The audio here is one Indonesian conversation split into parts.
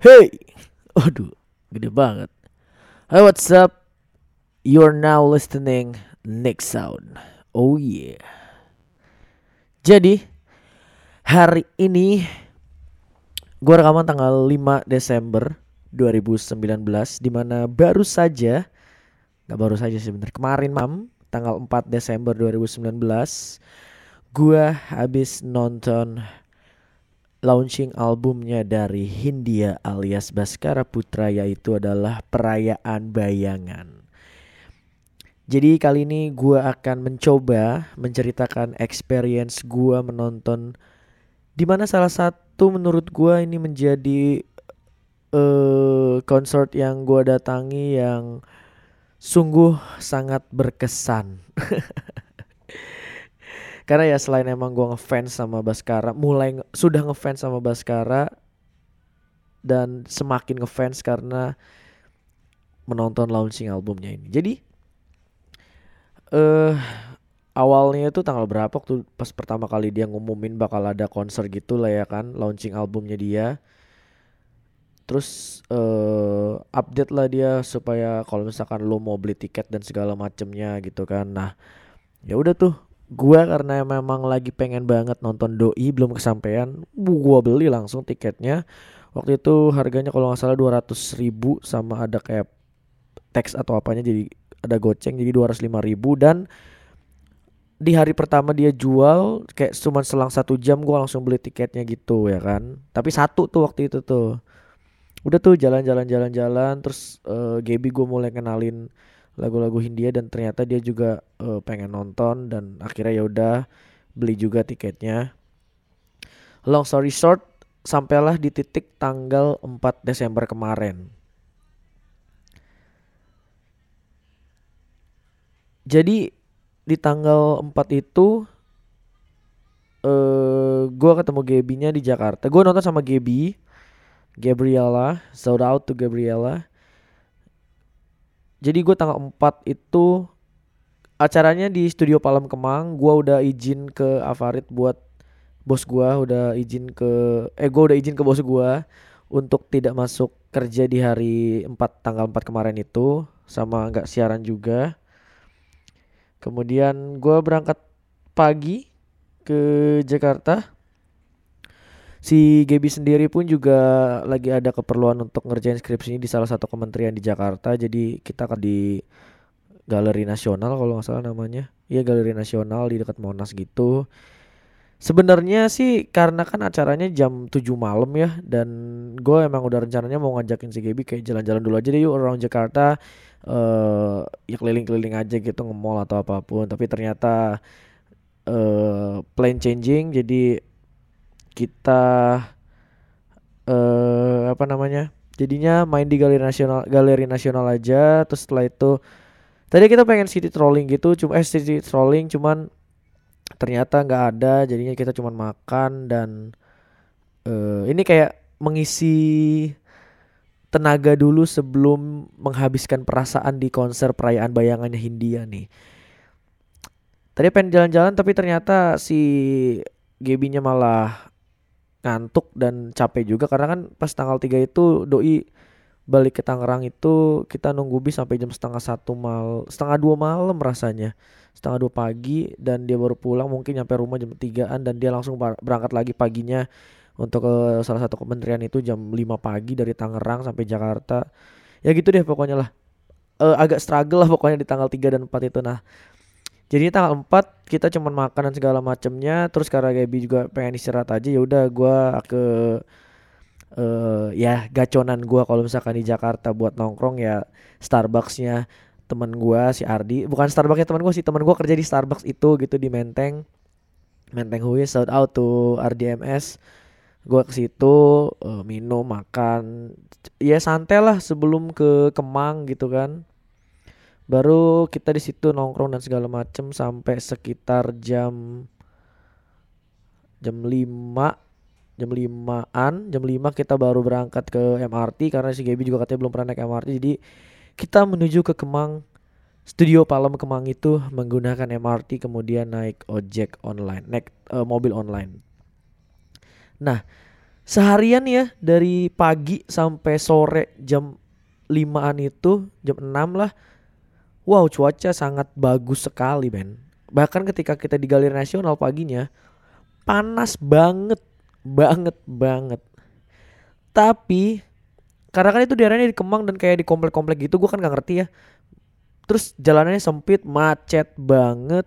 Hey, aduh, gede banget. Hey, what's up? You're now listening Nick Sound. Oh yeah. Jadi hari ini gue rekaman tanggal 5 Desember 2019 di mana baru saja nggak baru saja sebenarnya kemarin mam tanggal 4 Desember 2019 gue habis nonton launching albumnya dari Hindia alias Baskara Putra yaitu adalah Perayaan Bayangan. Jadi kali ini gue akan mencoba menceritakan experience gue menonton di mana salah satu menurut gue ini menjadi uh, yang gue datangi yang sungguh sangat berkesan. Karena ya selain emang gue ngefans sama Baskara, mulai sudah ngefans sama Baskara dan semakin ngefans karena menonton launching albumnya ini. Jadi eh uh, awalnya itu tanggal berapa waktu pas pertama kali dia ngumumin bakal ada konser gitu lah ya kan, launching albumnya dia. Terus uh, update lah dia supaya kalau misalkan lo mau beli tiket dan segala macemnya gitu kan. Nah, ya udah tuh gua karena memang lagi pengen banget nonton doi belum kesampaian gua beli langsung tiketnya. Waktu itu harganya kalau nggak salah 200 ribu sama ada kayak teks atau apanya jadi ada goceng jadi 205 ribu. Dan di hari pertama dia jual kayak cuma selang satu jam gua langsung beli tiketnya gitu ya kan. Tapi satu tuh waktu itu tuh. Udah tuh jalan-jalan jalan-jalan terus uh, Gaby gue mulai kenalin lagu-lagu Hindia dan ternyata dia juga uh, pengen nonton dan akhirnya ya udah beli juga tiketnya. Long story short, sampailah di titik tanggal 4 Desember kemarin. Jadi di tanggal 4 itu uh, gue ketemu Gaby-nya di Jakarta. Gue nonton sama Gaby, Gabriela, shout out to Gabriela jadi gue tanggal 4 itu acaranya di Studio Palem Kemang. Gue udah izin ke Avarit buat bos gue udah izin ke eh gue udah izin ke bos gue untuk tidak masuk kerja di hari 4 tanggal 4 kemarin itu sama nggak siaran juga. Kemudian gue berangkat pagi ke Jakarta si Gaby sendiri pun juga lagi ada keperluan untuk ngerjain skripsinya di salah satu kementerian di Jakarta. Jadi kita akan di Galeri Nasional kalau nggak salah namanya. Iya Galeri Nasional di dekat Monas gitu. Sebenarnya sih karena kan acaranya jam 7 malam ya dan gue emang udah rencananya mau ngajakin si Gaby kayak jalan-jalan dulu aja deh yuk around Jakarta uh, ya keliling-keliling aja gitu nge-mall atau apa pun. Tapi ternyata uh, plan changing jadi kita uh, apa namanya jadinya main di galeri nasional galeri nasional aja terus setelah itu tadi kita pengen city trolling gitu cuma eh city trolling cuman ternyata nggak ada jadinya kita cuman makan dan uh, ini kayak mengisi tenaga dulu sebelum menghabiskan perasaan di konser perayaan bayangannya Hindia nih. Tadi pengen jalan-jalan tapi ternyata si Gebinya malah ngantuk dan capek juga. Karena kan pas tanggal 3 itu doi balik ke Tangerang itu kita nunggu bis sampai jam setengah satu mal setengah dua malam rasanya. Setengah dua pagi dan dia baru pulang mungkin nyampe rumah jam tigaan dan dia langsung berangkat lagi paginya untuk ke salah satu kementerian itu jam 5 pagi dari Tangerang sampai Jakarta. Ya gitu deh pokoknya lah. Uh, agak struggle lah pokoknya di tanggal 3 dan 4 itu. Nah jadi tanggal 4 kita cuman makan dan segala macamnya terus karena Gaby juga pengen istirahat aja ya udah gua ke uh, ya gaconan gua kalau misalkan di Jakarta buat nongkrong ya Starbucksnya teman gua si Ardi. Bukan Starbucksnya teman gua sih teman gua kerja di Starbucks itu gitu di Menteng. Menteng Hui shout out to RDMS gua ke situ uh, minum makan. Ya santai lah sebelum ke Kemang gitu kan baru kita di situ nongkrong dan segala macem sampai sekitar jam jam 5 jam 5an jam 5 kita baru berangkat ke MRT karena si Gaby juga katanya belum pernah naik MRT jadi kita menuju ke Kemang Studio Palem Kemang itu menggunakan MRT kemudian naik ojek online naik uh, mobil online. Nah seharian ya dari pagi sampai sore jam 5an itu jam 6 lah wow cuaca sangat bagus sekali men. Bahkan ketika kita di galeri nasional paginya panas banget banget banget. Tapi karena kan itu daerahnya di Kemang dan kayak di komplek-komplek gitu gue kan gak ngerti ya. Terus jalanannya sempit macet banget.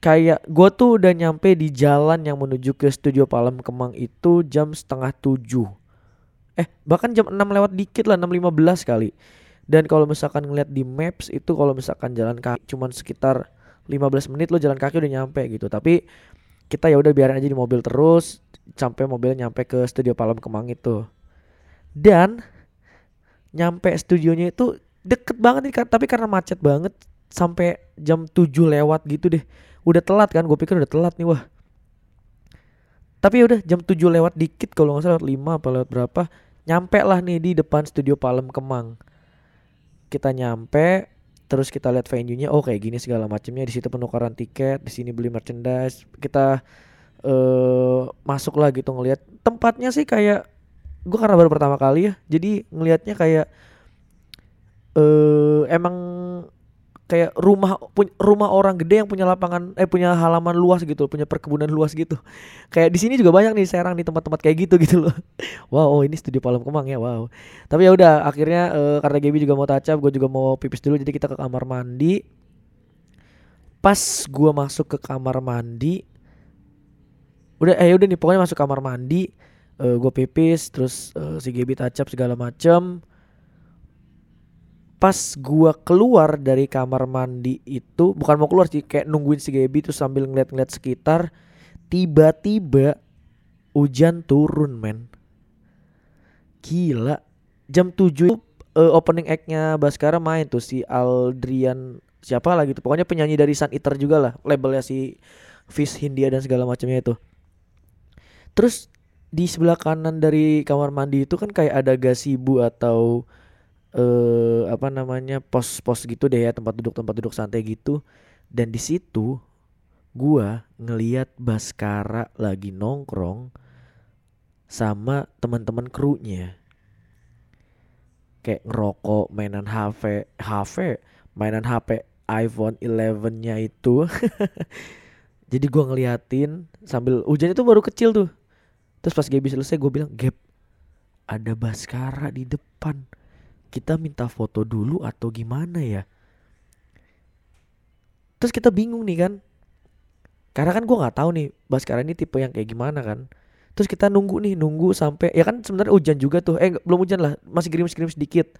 Kayak gue tuh udah nyampe di jalan yang menuju ke studio Palem Kemang itu jam setengah tujuh. Eh bahkan jam 6 lewat dikit lah 6.15 kali dan kalau misalkan ngeliat di maps itu kalau misalkan jalan kaki cuman sekitar 15 menit lo jalan kaki udah nyampe gitu. Tapi kita ya udah biarin aja di mobil terus sampai mobilnya nyampe ke studio Palem Kemang itu. Dan nyampe studionya itu deket banget nih tapi karena macet banget sampai jam 7 lewat gitu deh. Udah telat kan gue pikir udah telat nih wah. Tapi ya udah jam 7 lewat dikit kalau nggak salah lewat 5 apa lewat berapa nyampe lah nih di depan studio Palem Kemang kita nyampe terus kita lihat venue-nya oh gini segala macamnya di situ penukaran tiket di sini beli merchandise. Kita uh, masuk lah gitu ngelihat. Tempatnya sih kayak gue karena baru pertama kali ya jadi ngelihatnya kayak eh emang kayak rumah rumah orang gede yang punya lapangan eh punya halaman luas gitu punya perkebunan luas gitu. Kayak di sini juga banyak nih serang di tempat-tempat kayak gitu gitu loh. Wow oh ini studio Palem Kemang ya wow. Tapi ya udah akhirnya uh, karena Gaby juga mau tacap gue juga mau pipis dulu jadi kita ke kamar mandi. Pas gue masuk ke kamar mandi udah eh udah nih pokoknya masuk kamar mandi uh, eh, gue pipis terus uh, si Gaby tacap segala macem pas gua keluar dari kamar mandi itu bukan mau keluar sih kayak nungguin si Gaby terus sambil ngeliat-ngeliat sekitar tiba-tiba hujan turun men. Gila. Jam 7 uh, eh, opening act-nya Baskara main tuh si Aldrian siapa lagi tuh. Pokoknya penyanyi dari Sun Eater juga lah labelnya si Fish Hindia dan segala macamnya itu. Terus di sebelah kanan dari kamar mandi itu kan kayak ada gasibu atau eh apa namanya pos-pos gitu deh ya tempat duduk tempat duduk santai gitu. Dan di situ gua ngeliat Baskara lagi nongkrong sama teman-teman krunya. Kayak ngerokok mainan HP HP mainan HP iPhone 11-nya itu. Jadi gua ngeliatin sambil hujan itu baru kecil tuh. Terus pas Gaby selesai gue bilang Gap ada Baskara di depan kita minta foto dulu atau gimana ya? Terus kita bingung nih kan. Karena kan gue nggak tahu nih Baskara ini tipe yang kayak gimana kan. Terus kita nunggu nih nunggu sampai ya kan sebenarnya hujan juga tuh. Eh belum hujan lah masih gerimis-gerimis sedikit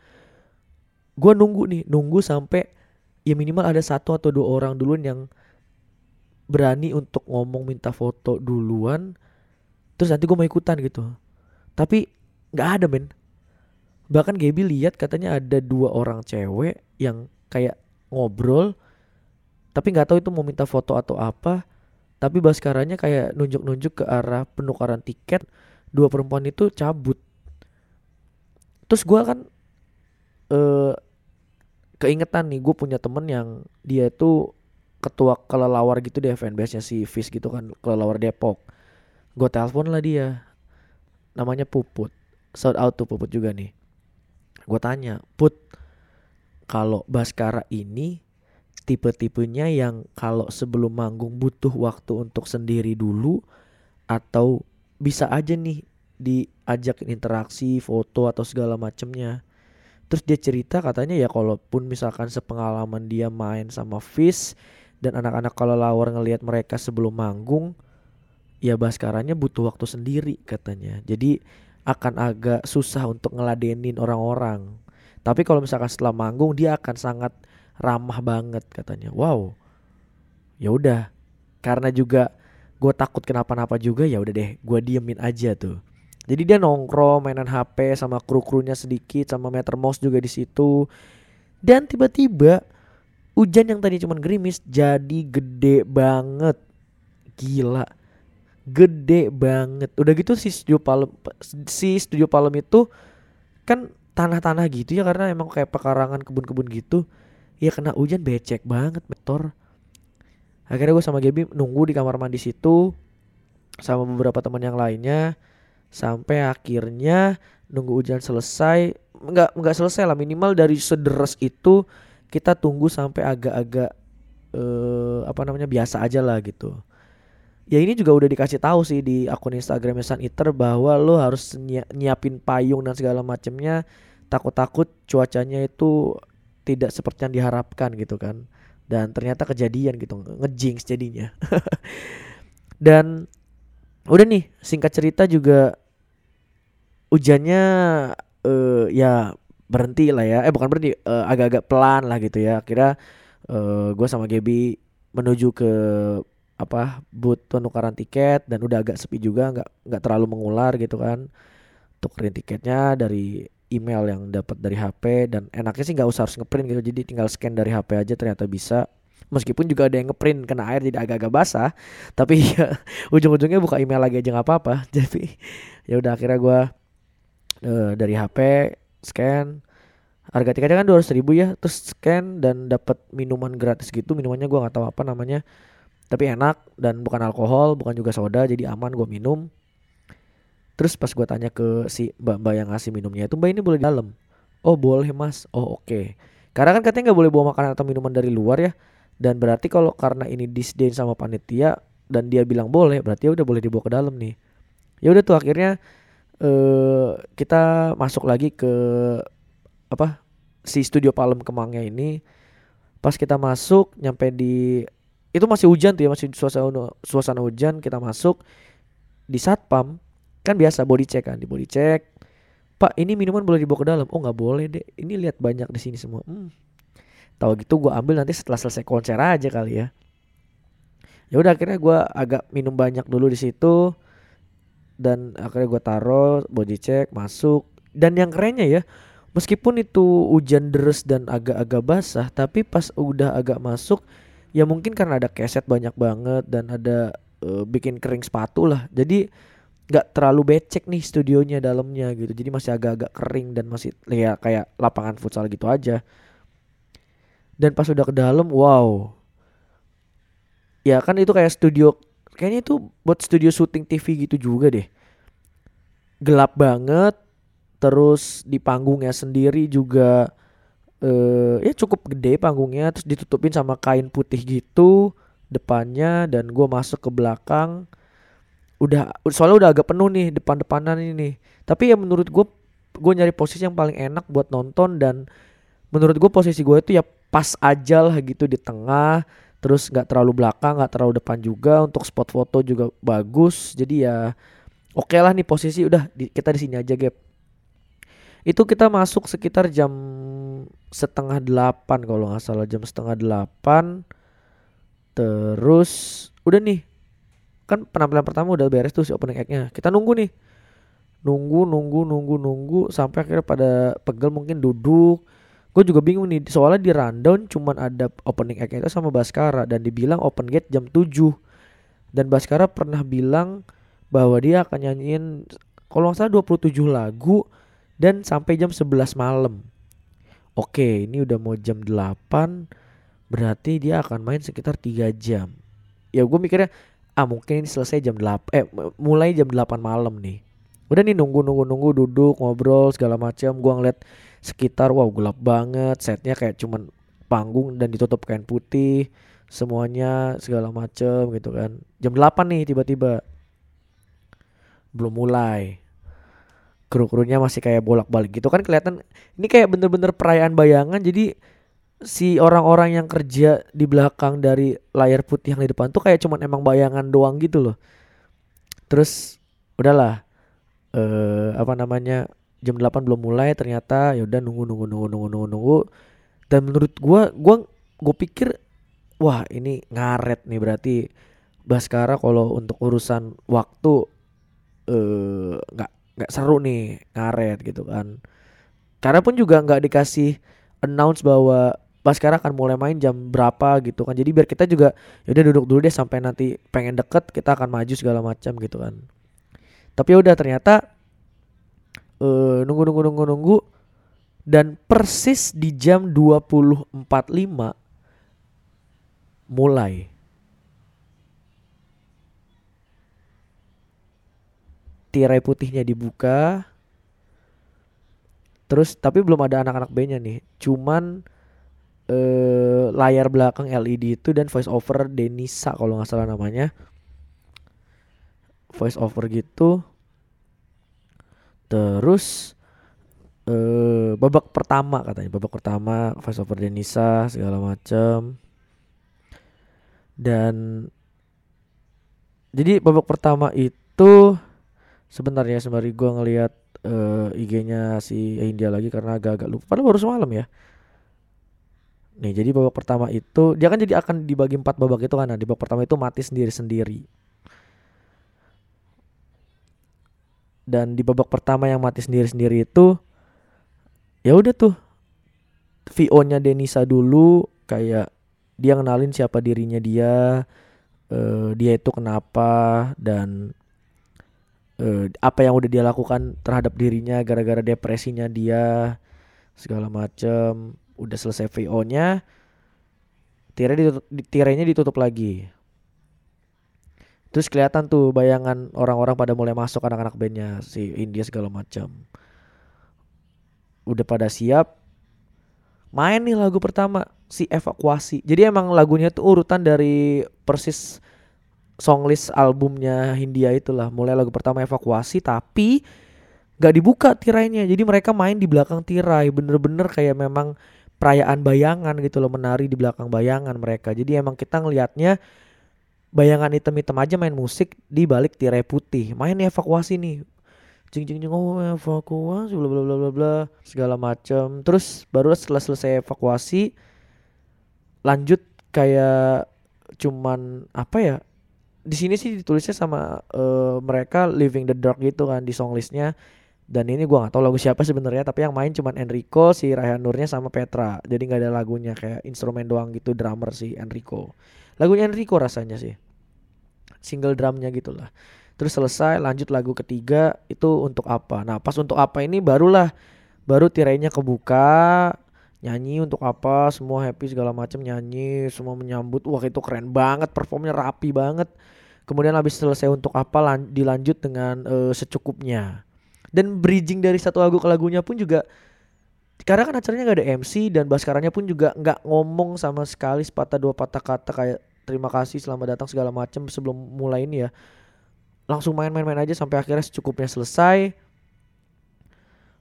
gue nunggu nih nunggu sampai ya minimal ada satu atau dua orang duluan yang berani untuk ngomong minta foto duluan. Terus nanti gue mau ikutan gitu. Tapi nggak ada men bahkan Gaby lihat katanya ada dua orang cewek yang kayak ngobrol tapi nggak tahu itu mau minta foto atau apa. Tapi Baskaranya kayak nunjuk-nunjuk ke arah penukaran tiket dua perempuan itu cabut. Terus gue kan eh keingetan nih gue punya temen yang dia tuh ketua kelelawar gitu deh fanbase nya si Fish gitu kan kelelawar Depok. Gue telepon lah dia namanya Puput. Shout out tuh Puput juga nih gue tanya Put kalau Baskara ini tipe-tipenya yang kalau sebelum manggung butuh waktu untuk sendiri dulu atau bisa aja nih diajak interaksi foto atau segala macemnya terus dia cerita katanya ya kalaupun misalkan sepengalaman dia main sama Fish dan anak-anak kalau lawar ngelihat mereka sebelum manggung ya Baskaranya butuh waktu sendiri katanya. Jadi akan agak susah untuk ngeladenin orang-orang. Tapi kalau misalkan setelah manggung dia akan sangat ramah banget katanya. Wow. Ya udah. Karena juga gue takut kenapa-napa juga ya udah deh gue diemin aja tuh. Jadi dia nongkrong mainan HP sama kru-krunya sedikit sama Meter Mouse juga di situ. Dan tiba-tiba hujan yang tadi cuman gerimis jadi gede banget. Gila gede banget. Udah gitu si studio Palem si studio Palem itu kan tanah-tanah gitu ya karena emang kayak pekarangan kebun-kebun gitu. Ya kena hujan becek banget motor. Akhirnya gue sama Gaby nunggu di kamar mandi situ sama beberapa teman yang lainnya. sampai akhirnya nunggu hujan selesai nggak nggak selesai lah minimal dari sederes itu kita tunggu sampai agak-agak eh, apa namanya biasa aja lah gitu ya ini juga udah dikasih tahu sih di akun Instagramnya Sun Eater bahwa lo harus nyiapin payung dan segala macamnya takut-takut cuacanya itu tidak seperti yang diharapkan gitu kan. Dan ternyata kejadian gitu ngejinx jadinya. Dan udah nih singkat cerita juga hujannya uh, ya berhenti lah ya. Eh bukan berhenti uh, agak-agak pelan lah gitu ya. Kira uh, eh, gue sama Gaby menuju ke apa booth penukaran tiket dan udah agak sepi juga nggak nggak terlalu mengular gitu kan. Tukerin tiketnya dari email yang dapat dari HP dan enaknya sih nggak usah harus ngeprint gitu jadi tinggal scan dari HP aja ternyata bisa. Meskipun juga ada yang ngeprint kena air jadi agak-agak basah tapi ya ujung-ujungnya buka email lagi aja nggak apa-apa. Jadi ya udah akhirnya gue uh, dari HP scan harga tiketnya kan dua ribu ya terus scan dan dapat minuman gratis gitu minumannya gue nggak tahu apa namanya tapi enak dan bukan alkohol bukan juga soda jadi aman gue minum. Terus pas gue tanya ke si mbak mbak yang ngasih minumnya itu mbak ini boleh di dalam? Oh boleh mas. Oh oke. Okay. karena kan katanya nggak boleh bawa makanan atau minuman dari luar ya. Dan berarti kalau karena ini disdain sama panitia dan dia bilang boleh berarti ya udah boleh dibawa ke dalam nih. Ya udah tuh akhirnya uh, kita masuk lagi ke apa si studio Palem Kemangnya ini. Pas kita masuk nyampe di itu masih hujan tuh ya masih suasana suasana hujan kita masuk. Di satpam kan biasa body check kan di body check. Pak ini minuman boleh dibawa ke dalam? Oh nggak boleh deh ini lihat banyak di sini semua. Hmm, tahu gitu gue ambil nanti setelah selesai konser aja kali ya. Ya udah akhirnya gue agak minum banyak dulu di situ. Dan akhirnya gue taruh body check masuk. Dan yang kerennya ya meskipun itu hujan deras dan agak-agak basah tapi pas udah agak masuk ya mungkin karena ada keset banyak banget dan ada uh, bikin kering sepatu lah. Jadi nggak terlalu becek nih studionya dalamnya gitu. Jadi masih agak-agak kering dan masih ya kayak lapangan futsal gitu aja. Dan pas udah ke dalam wow. Ya kan itu kayak studio kayaknya itu buat studio syuting TV gitu juga deh. Gelap banget terus di panggungnya sendiri juga eh ya cukup gede panggungnya terus ditutupin sama kain putih gitu depannya dan gue masuk ke belakang. Udah soalnya udah agak penuh nih depan-depanan ini tapi ya menurut gue gue nyari posisi yang paling enak buat nonton dan menurut gue posisi gue itu ya pas aja lah gitu di tengah. Terus nggak terlalu belakang nggak terlalu depan juga untuk spot foto juga bagus. Jadi ya oke okay lah nih posisi udah di, kita di sini aja gap itu kita masuk sekitar jam setengah delapan kalau nggak salah jam setengah delapan. Terus udah nih kan penampilan pertama udah beres tuh si opening act-nya. Kita nunggu nih. Nunggu nunggu nunggu nunggu sampai akhirnya pada pegel mungkin duduk. Gue juga bingung nih soalnya di rundown cuman ada opening act itu sama Baskara dan dibilang open gate jam 7 dan Baskara pernah bilang bahwa dia akan nyanyiin kalau nggak salah 27 lagu dan sampai jam 11 malam. Oke ini udah mau jam 8 berarti dia akan main sekitar 3 jam. Ya gue mikirnya ah mungkin ini selesai jam 8 eh mulai jam 8 malam nih. Udah nih nunggu nunggu nunggu duduk ngobrol segala macam gua ngeliat sekitar wow gelap banget. Setnya kayak cuman panggung dan ditutup kain putih semuanya segala macem gitu kan. Jam 8 nih tiba-tiba. Belum mulai kru-krunya masih kayak bolak-balik gitu kan kelihatan ini kayak bener-bener perayaan bayangan. Jadi si orang-orang yang kerja di belakang dari layar putih yang di depan tuh kayak cuman emang bayangan doang gitu loh. Terus udahlah eh uh, apa namanya jam 8 belum mulai ternyata ya udah nunggu nunggu nunggu nunggu nunggu nunggu. Dan menurut gua gua gue pikir wah ini ngaret nih berarti. Baskara kalau untuk urusan waktu eh nggak nggak seru nih ngaret gitu kan. Karena pun juga nggak dikasih announce bahwa Baskara akan mulai main jam berapa gitu kan. Jadi biar kita juga ya udah duduk dulu deh sampai nanti pengen deket kita akan maju segala macam gitu kan. Tapi ya udah ternyata uh, nunggu nunggu nunggu nunggu dan persis di jam 20.45 mulai tirai putihnya dibuka. Terus tapi belum ada anak-anak bandnya nih. Cuman eh, layar belakang LED itu dan voice over Denisa kalau nggak salah namanya. Voice over gitu. Terus eh, babak pertama katanya. Babak pertama voice over Denisa segala macam dan jadi babak pertama itu sebentar ya sembari gua ngelihat uh, IG-nya si India lagi karena agak-agak lupa. Padahal baru semalam ya. Nih, jadi babak pertama itu dia kan jadi akan dibagi empat babak itu kan. Nah, di babak pertama itu mati sendiri-sendiri. Dan di babak pertama yang mati sendiri-sendiri itu ya udah tuh VO-nya Denisa dulu kayak dia kenalin siapa dirinya dia, uh, dia itu kenapa dan uh, apa yang udah dia lakukan terhadap dirinya gara-gara depresinya dia segala macem. Udah selesai VO-nya tirai ditutup, tirainya ditutup lagi. Terus kelihatan tuh bayangan orang-orang pada mulai masuk anak-anak bandnya si India segala macam udah pada siap main nih lagu pertama si evakuasi. Jadi emang lagunya tuh urutan dari persis songlist albumnya Hindia itulah mulai lagu pertama evakuasi tapi gak dibuka tirainya. Jadi mereka main di belakang tirai bener-bener kayak memang perayaan bayangan gitu loh menari di belakang bayangan mereka. Jadi emang kita ngelihatnya bayangan hitam-hitam aja main musik di balik tirai putih. Main evakuasi nih. Jing jing jing oh evakuasi bla bla bla bla bla segala macam terus baru setelah selesai evakuasi lanjut kayak cuman apa ya di sini sih ditulisnya sama uh, mereka Living the Dark gitu kan di songlistnya dan ini gua nggak tahu lagu siapa sebenarnya tapi yang main cuman Enrico si Raihan Nurnya sama Petra. Jadi nggak ada lagunya kayak instrumen doang gitu drummer si Enrico. Lagunya Enrico rasanya sih. Single drumnya gitulah. Terus selesai lanjut lagu ketiga itu untuk apa? Nah pas untuk apa ini barulah baru tirainya kebuka nyanyi untuk apa? Semua happy segala macam nyanyi semua menyambut. Wah itu keren banget performnya rapi banget. Kemudian habis selesai untuk apa lan dilanjut dengan uh, secukupnya. Dan bridging dari satu lagu ke lagunya pun juga karena kan acaranya gak ada MC dan Baskaranya pun juga nggak ngomong sama sekali sepatah dua patah kata kayak terima kasih selamat datang segala macam sebelum mulai ini ya. Langsung main-main-main aja sampai akhirnya secukupnya selesai.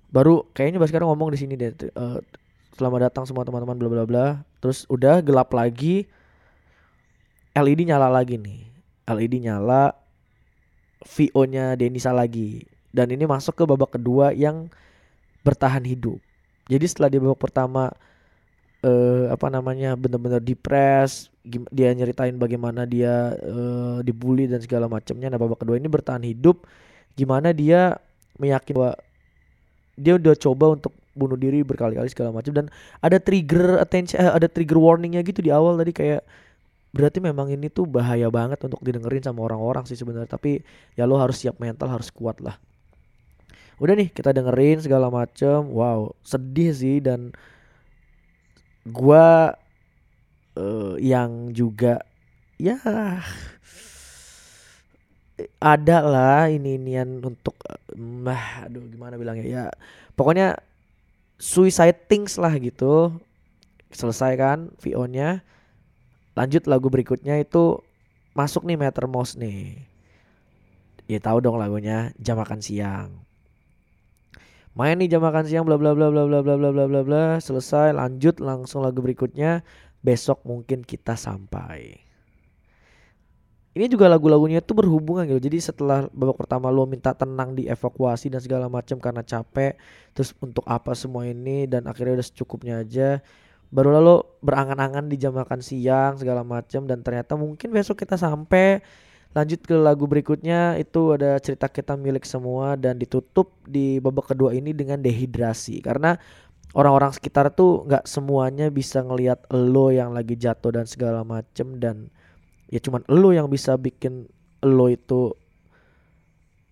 Baru kayaknya Baskara ngomong di sini deh uh, selamat datang semua teman-teman bla bla bla. Terus udah gelap lagi. LED nyala lagi nih. LED nyala VO-nya Denisa lagi. Dan ini masuk ke babak kedua yang bertahan hidup. Jadi setelah di babak pertama eh, apa namanya benar-benar depres, dia nyeritain bagaimana dia eh, dibully dan segala macamnya. Nah babak kedua ini bertahan hidup, gimana dia meyakin bahwa dia udah coba untuk bunuh diri berkali-kali segala macam. Dan ada trigger attention, eh, ada trigger warningnya gitu di awal tadi kayak berarti memang ini tuh bahaya banget untuk didengerin sama orang-orang sih sebenarnya tapi ya lo harus siap mental harus kuat lah. Udah nih kita dengerin segala macem wow sedih sih dan gua uh, yang juga ya ada lah ini inian untuk mah aduh gimana bilangnya ya pokoknya suicide things lah gitu. Selesai kan VO nya lanjut lagu berikutnya itu masuk nih Meter Mouse nih. Ya tahu dong lagunya jam makan siang. Main nih jam makan siang bla bla bla bla bla bla bla bla bla bla. Selesai lanjut langsung lagu berikutnya. Besok mungkin kita sampai ini juga lagu-lagunya tuh berhubungan gitu. Jadi setelah babak pertama lo minta tenang di evakuasi dan segala macam karena capek terus untuk apa semua ini dan akhirnya udah secukupnya aja baru lalu berangan-angan di jam makan siang segala macam dan ternyata mungkin besok kita sampai. Lanjut ke lagu berikutnya itu ada cerita kita milik semua dan ditutup di babak kedua ini dengan dehidrasi. Karena orang-orang sekitar tuh nggak semuanya bisa ngelihat lo yang lagi jatuh dan segala macem dan ya cuman lo yang bisa bikin lo itu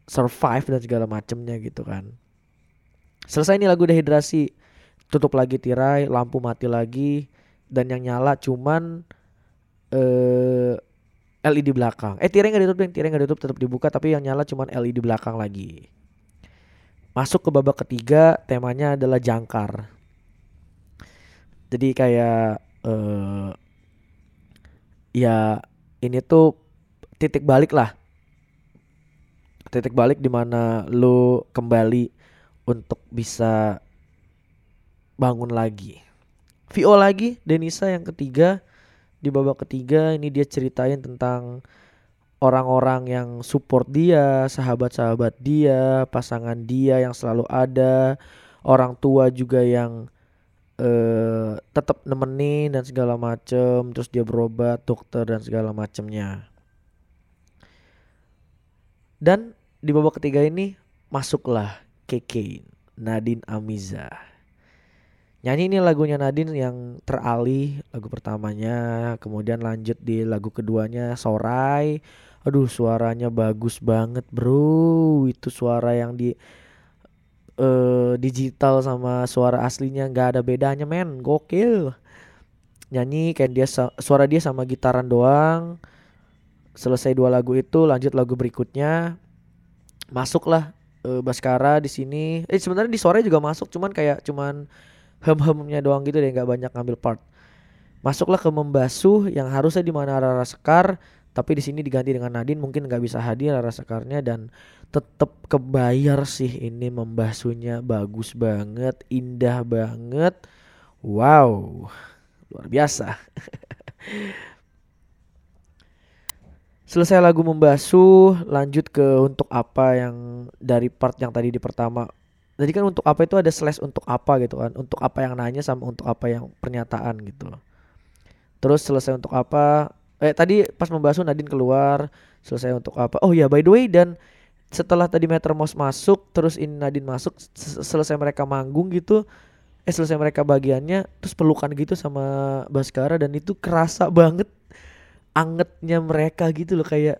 survive dan segala macemnya gitu kan selesai ini lagu dehidrasi tutup lagi tirai lampu mati lagi dan yang nyala cuman eh LED belakang. Eh tirai nggak ditutup, tirai nggak ditutup, tetap dibuka tapi yang nyala cuman LED belakang lagi. Masuk ke babak ketiga, temanya adalah jangkar. Jadi kayak uh, ya ini tuh titik balik lah. Titik balik di mana lu kembali untuk bisa bangun lagi. VO lagi, Denisa yang ketiga di babak ketiga ini dia ceritain tentang orang-orang yang support dia, sahabat-sahabat dia, pasangan dia yang selalu ada, orang tua juga yang uh, tetap nemenin dan segala macem, terus dia berobat, dokter dan segala macemnya. Dan di babak ketiga ini masuklah Keke Nadine Amiza. Nyanyi ini lagunya Nadine yang teralih lagu pertamanya, kemudian lanjut di lagu keduanya Sorai. Aduh suaranya bagus banget bro, itu suara yang di uh, digital sama suara aslinya nggak ada bedanya men, gokil. Nyanyi kayak dia suara dia sama gitaran doang. Selesai dua lagu itu lanjut lagu berikutnya. Masuklah uh, Baskara di sini. Eh sebenarnya di suara juga masuk, cuman kayak cuman hem-hemnya doang gitu deh nggak banyak ngambil part masuklah ke membasuh yang harusnya di mana Rara Sekar tapi di sini diganti dengan Nadine mungkin nggak bisa hadir Rara Sekarnya dan tetap kebayar sih ini membasuhnya bagus banget indah banget wow luar biasa selesai lagu membasuh lanjut ke untuk apa yang dari part yang tadi di pertama jadi kan untuk apa itu ada slash untuk apa gitu kan. Untuk apa yang nanya sama untuk apa yang pernyataan gitu loh. Terus selesai untuk apa? Eh tadi pas membahas Nadine keluar, selesai untuk apa? Oh ya by the way dan setelah tadi Metromos masuk, terus ini Nadine masuk, selesai mereka manggung gitu, eh selesai mereka bagiannya, terus pelukan gitu sama Baskara dan itu kerasa banget angetnya mereka gitu loh kayak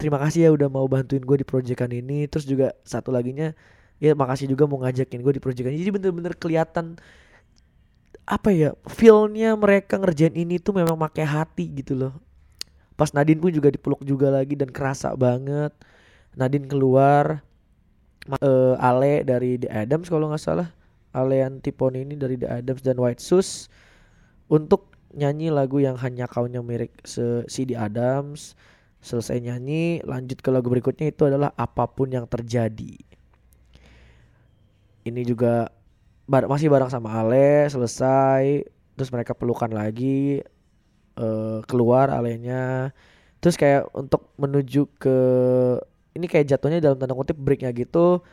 terima kasih ya udah mau bantuin gue di proyekan ini terus juga satu laginya ya makasih juga mau ngajakin gue di proyekan jadi bener-bener kelihatan apa ya feelnya mereka ngerjain ini tuh memang pakai hati gitu loh. Pas Nadine pun juga dipeluk juga lagi dan kerasa banget. Nadine keluar uh, Ale dari The Adams kalau nggak salah. Ale Antiponi ini dari The Adams dan White Shoes untuk nyanyi lagu yang hanya kaunya mirip si The Adams. Selesai nyanyi lanjut ke lagu berikutnya itu adalah apa pun yang terjadi. Ini juga bar masih bareng sama Ale selesai terus mereka pelukan lagi uh, keluar Alenya. Terus kayak untuk menuju ke ini kayak jatuhnya dalam tanda kutip breaknya gitu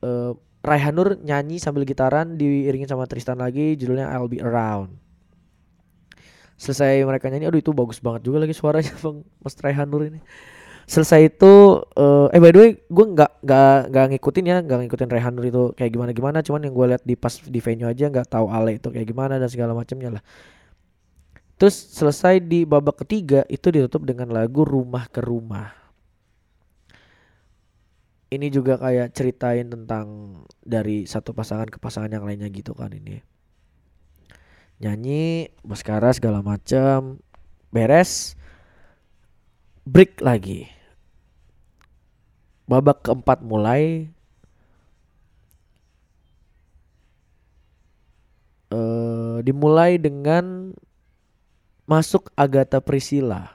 uh, Raihanur nyanyi sambil gitaran diiringin sama Tristan lagi judulnya I'll Be Around. Selesai mereka nyanyi aduh itu bagus banget juga lagi suaranya bang Mas Raihan Nur ini selesai itu uh, eh by the way gue nggak nggak nggak ngikutin ya nggak ngikutin Raihan Nur itu kayak gimana gimana cuman yang gue lihat di pas di venue aja nggak tahu Ale itu kayak gimana dan segala macamnya lah. Terus selesai di babak ketiga itu ditutup dengan lagu rumah ke rumah. Ini juga kayak ceritain tentang dari satu pasangan ke pasangan yang lainnya gitu kan ini. Nyanyi Baskara segala macam beres break lagi babak keempat mulai uh, dimulai dengan masuk Agatha Priscilla.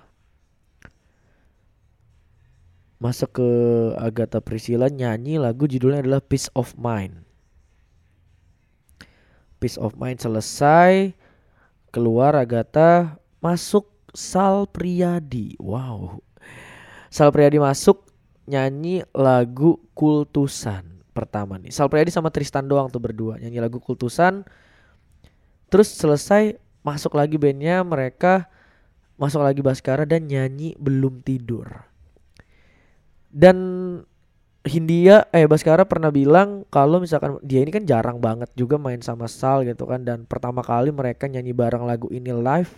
Masuk ke Agatha Priscilla nyanyi lagu judulnya adalah Peace of Mind. Peace of mind selesai keluar Agatha masuk Sal Priadi wow. Sal Priadi masuk nyanyi lagu Kultusan pertama nih. Sal Priadi sama Tristan doang tuh berdua nyanyi lagu Kultusan. Terus selesai masuk lagi bandnya mereka masuk lagi Baskara dan nyanyi belum tidur. Dan Hindia eh Baskara pernah bilang kalau misalkan dia ini kan jarang banget juga main sama Sal gitu kan dan pertama kali mereka nyanyi bareng lagu ini live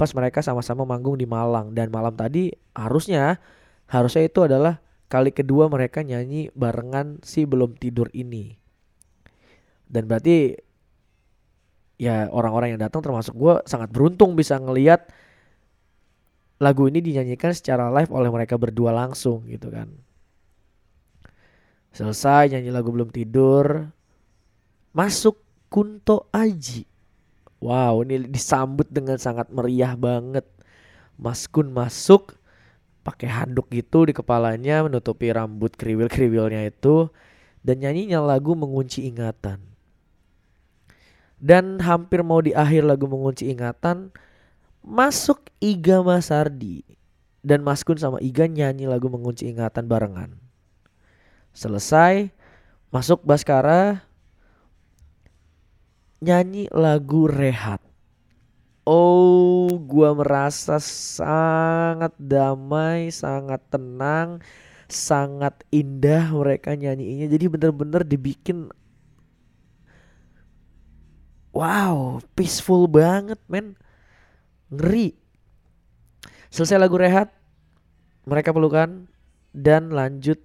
pas mereka sama-sama manggung di Malang. Dan malam tadi harusnya harusnya itu adalah kali kedua mereka nyanyi barengan si belum tidur ini dan berarti ya orang-orang yang datang termasuk gue sangat beruntung bisa ngelihat lagu ini dinyanyikan secara live oleh mereka berdua langsung gitu kan. Selesai nyanyi lagu belum tidur, masuk Kunto Aji. Wow, ini disambut dengan sangat meriah banget. Mas Kun masuk pakai handuk gitu di kepalanya menutupi rambut kriwil-kriwilnya itu dan nyanyinya lagu mengunci ingatan. Dan hampir mau di akhir lagu mengunci ingatan masuk Iga Masardi dan Mas Kun sama Iga nyanyi lagu mengunci ingatan barengan. Selesai masuk Baskara nyanyi lagu Rehat. Oh, gua merasa sangat damai, sangat tenang, sangat indah mereka nyanyiinnya. Jadi bener-bener dibikin wow, peaceful banget, men. Ngeri. Selesai lagu Rehat, mereka pelukan dan lanjut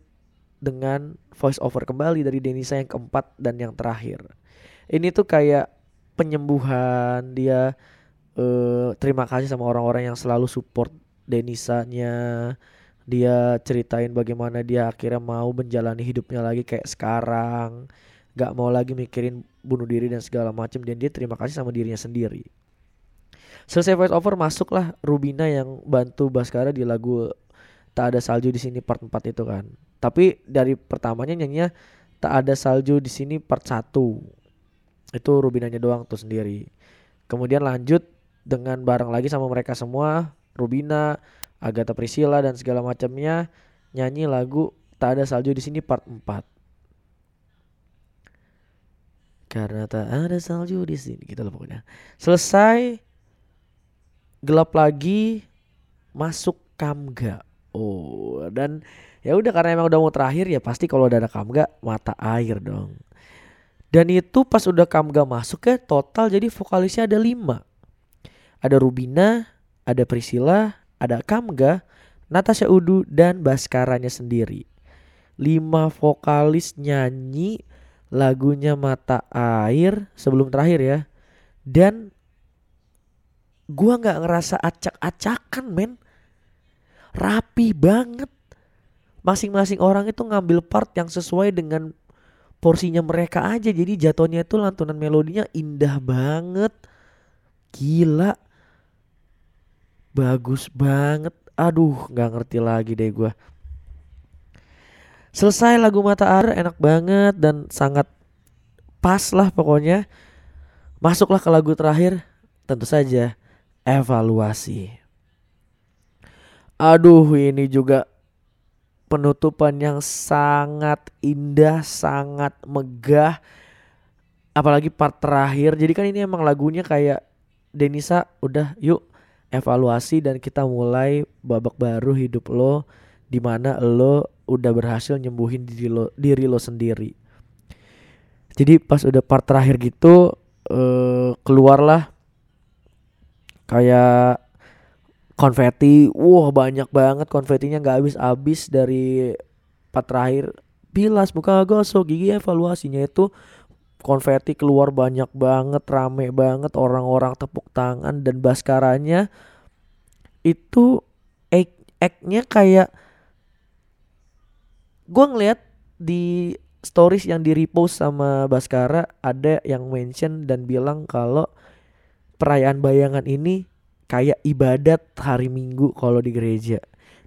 dengan voice over kembali dari Denisa yang keempat dan yang terakhir. Ini tuh kayak penyembuhan dia uh, terima kasih sama orang-orang yang selalu support Denisanya. Dia ceritain bagaimana dia akhirnya mau menjalani hidupnya lagi kayak sekarang. Gak mau lagi mikirin bunuh diri dan segala macam dan dia terima kasih sama dirinya sendiri. Selesai voice over masuklah Rubina yang bantu Baskara di lagu Tak ada salju di sini part 4 itu kan. Tapi dari pertamanya nyanyinya tak ada salju di sini part 1. Itu Rubinanya doang tuh sendiri. Kemudian lanjut dengan bareng lagi sama mereka semua, Rubina, Agatha Priscilla dan segala macamnya nyanyi lagu Tak ada salju di sini part 4. Karena tak ada salju di sini gitu loh pokoknya. Selesai gelap lagi masuk Kamga. Oh, dan ya udah karena emang udah mau terakhir ya pasti kalau udah ada Kamga mata air dong. Dan itu pas udah Kamga masuk ya total jadi vokalisnya ada lima. Ada Rubina, ada Priscilla, ada Kamga, Natasha Udu dan Baskaranya sendiri. Lima vokalis nyanyi lagunya Mata Air sebelum terakhir ya. Dan gua nggak ngerasa acak-acakan men rapi banget. Masing-masing orang itu ngambil part yang sesuai dengan porsinya mereka aja. Jadi jatuhnya itu lantunan melodinya indah banget. Gila. Bagus banget. Aduh gak ngerti lagi deh gue. Selesai lagu Mata Air enak banget dan sangat pas lah pokoknya. Masuklah ke lagu terakhir. Tentu saja evaluasi. Aduh ini juga penutupan yang sangat indah, sangat megah. Apalagi part terakhir. Jadi kan ini emang lagunya kayak Denisa udah yuk evaluasi dan kita mulai babak baru hidup lo di mana lo udah berhasil nyembuhin diri lo diri lo sendiri. Jadi pas udah part terakhir gitu uh, keluarlah kayak konfeti wah banyak banget konfetinya nggak habis-habis dari part terakhir bilas buka gosok gigi evaluasinya itu konfeti keluar banyak banget rame banget orang-orang tepuk tangan dan baskaranya itu ek eknya kayak gue ngeliat di stories yang di repost sama Baskara ada yang mention dan bilang kalau perayaan bayangan ini kayak ibadat hari Minggu kalau di gereja.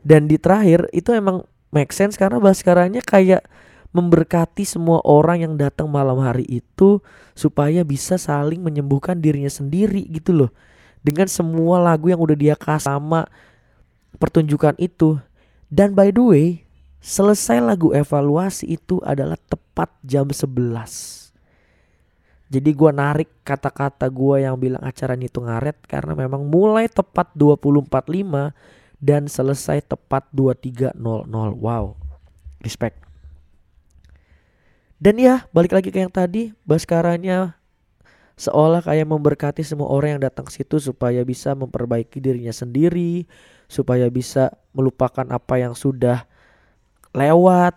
Dan di terakhir itu emang make sense karena Baskaranya kayak memberkati semua orang yang datang malam hari itu supaya bisa saling menyembuhkan dirinya sendiri gitu loh. Dengan semua lagu yang udah dia kasih sama pertunjukan itu. Dan by the way, selesai lagu evaluasi itu adalah tepat jam 11 jadi gue narik kata-kata gue yang bilang acara itu ngaret karena memang mulai tepat 2045 dan selesai tepat 2300. Wow. Respect. Dan ya, balik lagi ke yang tadi, Baskaranya seolah kayak memberkati semua orang yang datang situ supaya bisa memperbaiki dirinya sendiri, supaya bisa melupakan apa yang sudah lewat.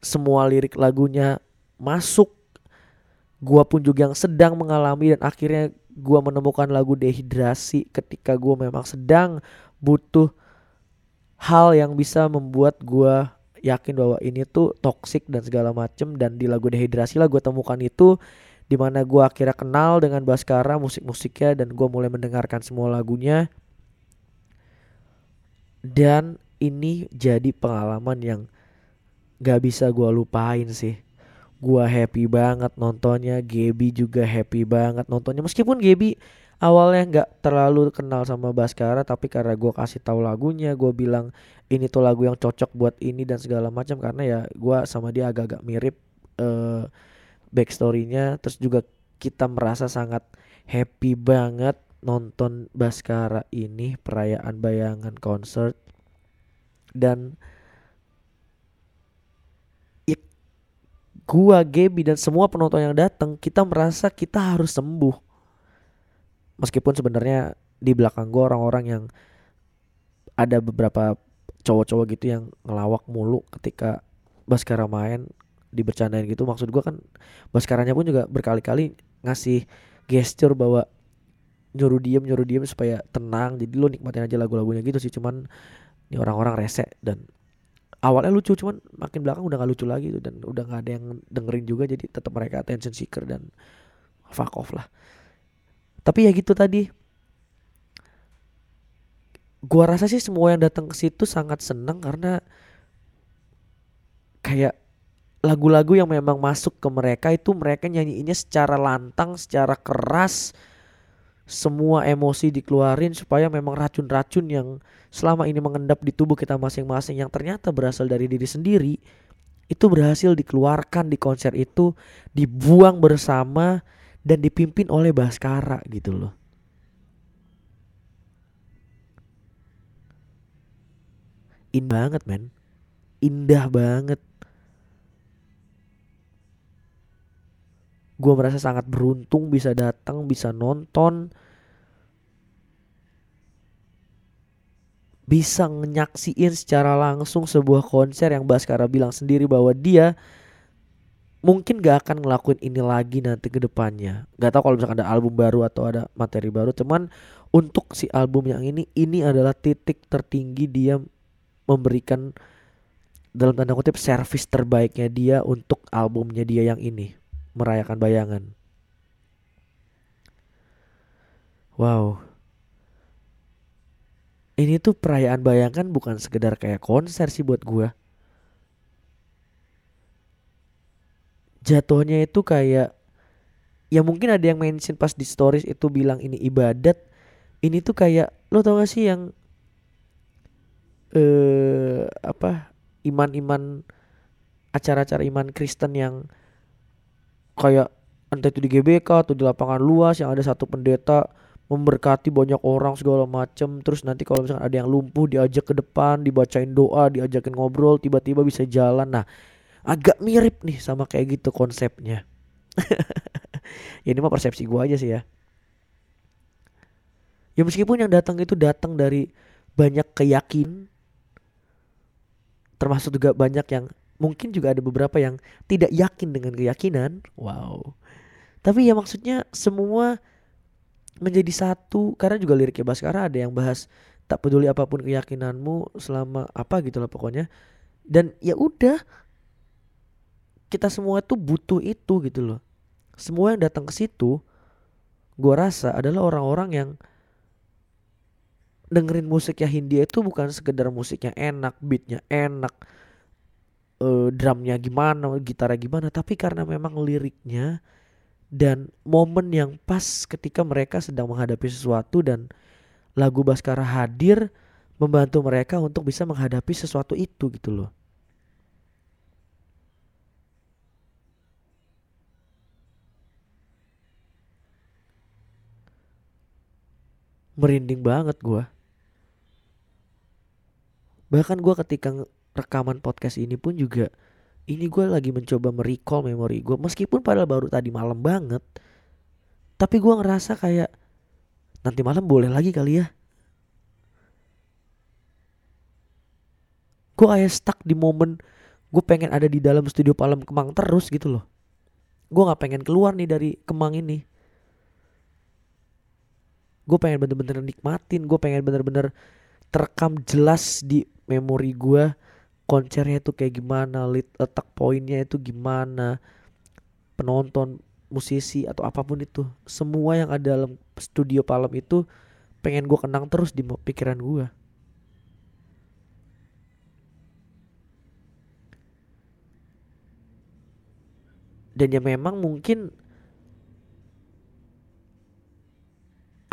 Semua lirik lagunya masuk gua pun juga yang sedang mengalami dan akhirnya gua menemukan lagu dehidrasi ketika gua memang sedang butuh hal yang bisa membuat gue yakin bahwa ini tuh toxic dan segala macem dan di lagu dehidrasi lah gue temukan itu di mana gue akhirnya kenal dengan Baskara musik-musiknya dan gue mulai mendengarkan semua lagunya. Dan ini jadi pengalaman yang gak bisa gue lupain sih. Gue happy banget nontonnya Gaby juga happy banget nontonnya. Meskipun Gaby awalnya nggak terlalu kenal sama Baskara tapi karena gue kasih tahu lagunya gue bilang ini tuh lagu yang cocok buat ini dan segala macam karena ya gue sama dia agak-agak mirip uh, backstorynya. Terus juga kita merasa sangat happy banget nonton Baskara ini perayaan bayangan concert dan ya, gua Gaby dan semua penonton yang datang kita merasa kita harus sembuh meskipun sebenarnya di belakang gue orang-orang yang ada beberapa cowok-cowok gitu yang ngelawak mulu ketika Baskara main dibercandain gitu. Maksud gue kan Baskaranya pun juga berkali-kali ngasih gesture bahwa nyuruh diem nyuruh diem supaya tenang. Jadi lo nikmatin aja lagu-lagunya gitu sih cuman ini orang-orang rese dan awalnya lucu cuman makin belakang udah gak lucu lagi tuh dan udah gak ada yang dengerin juga jadi tetap mereka attention seeker dan fuck off lah tapi ya gitu tadi. Gua rasa sih semua yang datang ke situ sangat seneng karena kayak lagu-lagu yang memang masuk ke mereka itu mereka nyanyiinnya secara lantang, secara keras, semua emosi dikeluarin supaya memang racun-racun yang selama ini mengendap di tubuh kita masing-masing yang ternyata berasal dari diri sendiri itu berhasil dikeluarkan di konser itu, dibuang bersama dan dipimpin oleh Baskara gitu loh. Indah banget men. Indah banget. Gue merasa sangat beruntung bisa datang, bisa nonton. Bisa nyaksiin secara langsung sebuah konser yang Baskara bilang sendiri bahwa dia mungkin gak akan ngelakuin ini lagi nanti ke depannya. Gak tahu kalau misalkan ada album baru atau ada materi baru. Cuman untuk si album yang ini, ini adalah titik tertinggi dia memberikan dalam tanda kutip servis terbaiknya dia untuk albumnya dia yang ini. Merayakan bayangan. Wow. Ini tuh perayaan bayangan bukan sekedar kayak konser sih buat gue jatuhnya itu kayak ya mungkin ada yang mention pas di stories itu bilang ini ibadat ini tuh kayak lo tau gak sih yang eh apa iman-iman acara-acara iman Kristen yang kayak entah itu di GBK atau di lapangan luas yang ada satu pendeta memberkati banyak orang segala macem terus nanti kalau misalnya ada yang lumpuh diajak ke depan dibacain doa diajakin ngobrol tiba-tiba bisa jalan. Nah agak mirip nih sama kayak gitu konsepnya. ya ini mah persepsi gua aja sih ya. Ya meskipun yang datang itu datang dari banyak keyakin termasuk juga banyak yang mungkin juga ada beberapa yang tidak yakin dengan keyakinan. Wow. Tapi ya maksudnya semua menjadi satu karena juga liriknya Baskara ada yang bahas tak peduli apa pun keyakinanmu selama apa gitu lah pokoknya. Dan ya udah kita semua tuh butuh itu gitu loh. Semua yang datang ke situ, gue rasa adalah orang-orang yang dengerin musiknya Hindia itu bukan sekedar musiknya enak, beatnya enak, uh, drumnya gimana, gitarnya gimana, tapi karena memang liriknya dan momen yang pas ketika mereka sedang menghadapi sesuatu dan lagu Baskara hadir membantu mereka untuk bisa menghadapi sesuatu itu gitu loh. Merinding banget gue bahkan gue ketika rekaman podcast ini pun juga ini gue lagi mencoba merecall memori gue meskipun padahal baru tadi malam banget tapi gue ngerasa kayak nanti malam boleh lagi kali ya. Gue kayak stuck di momen gue pengen ada di dalam studio Palem Kemang terus gitu loh. Gue nggak pengen keluar nih dari Kemang ini gue pengen bener-bener nikmatin gue pengen bener-bener terekam jelas di memori gue konsernya itu kayak gimana letak poinnya itu gimana penonton musisi atau apa pun itu. Semua yang ada dalam studio Palem itu pengen gue kenang terus di pikiran gue dan ya memang mungkin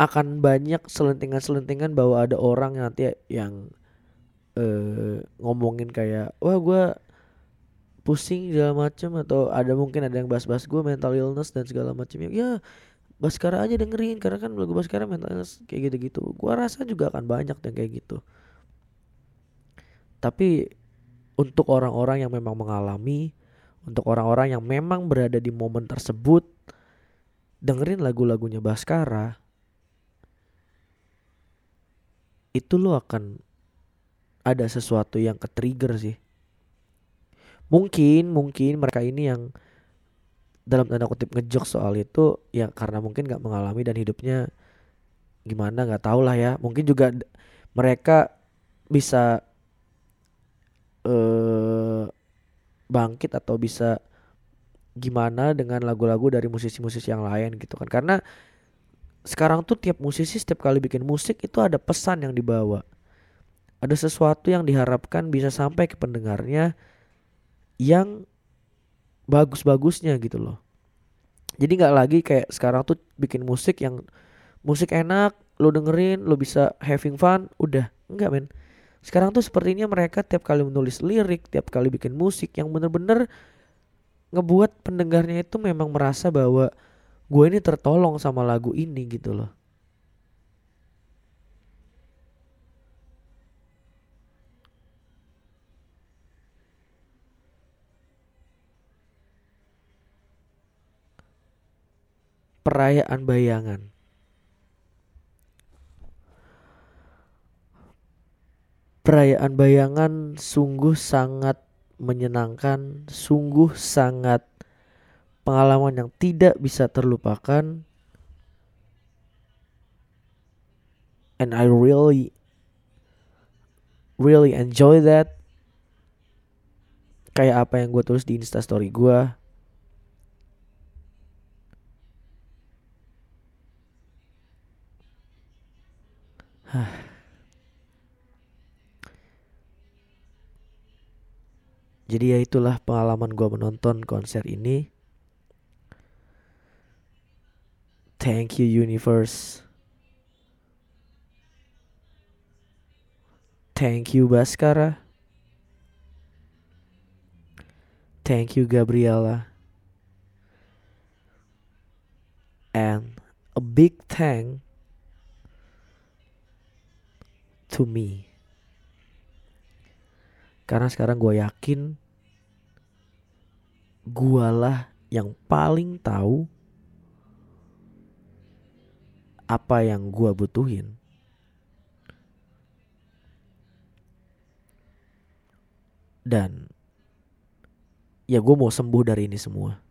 akan banyak selentingan-selentingan bahwa ada orang nanti yang uh, ngomongin kayak wah gue pusing segala macem atau ada mungkin ada yang bahas-bahas gue mental illness dan segala macam ya Baskara aja dengerin karena kan lagu Baskara mental illness kayak gitu-gitu. Gue rasa juga akan banyak yang kayak gitu. Tapi untuk orang-orang yang memang mengalami untuk orang-orang yang memang berada di momen tersebut dengerin lagu-lagunya Baskara itu lo akan ada sesuatu yang ke trigger sih. Mungkin mungkin mereka ini yang dalam tanda kutip ngejok soal itu ya karena mungkin nggak mengalami dan hidupnya gimana nggak tahu lah ya. Mungkin juga mereka bisa uh, bangkit atau bisa gimana dengan lagu-lagu dari musisi-musisi yang lain gitu kan. Karena sekarang tuh tiap musisi setiap kali bikin musik itu ada pesan yang dibawa ada sesuatu yang diharapkan bisa sampai ke pendengarnya yang bagus-bagusnya gitu loh. Jadi nggak lagi kayak sekarang tuh bikin musik yang musik enak, lo dengerin, lo bisa having fun, udah enggak men. Sekarang tuh sepertinya mereka tiap kali menulis lirik, tiap kali bikin musik yang bener-bener ngebuat pendengarnya itu memang merasa bahwa gue ini tertolong sama lagu ini gitu loh. perayaan bayangan. Perayaan bayangan sungguh sangat menyenangkan, sungguh sangat pengalaman yang tidak bisa terlupakan. And I really really enjoy that. Kayak apa yang gue tulis di instastory gue Jadi ya itulah pengalaman gue menonton konser ini. Thank you universe. Thank you Baskara. Thank you Gabriela. And a big thank to me. Karena sekarang gue yakin gualah yang paling tahu apa yang gue butuhin. Dan ya gue mau sembuh dari ini semua.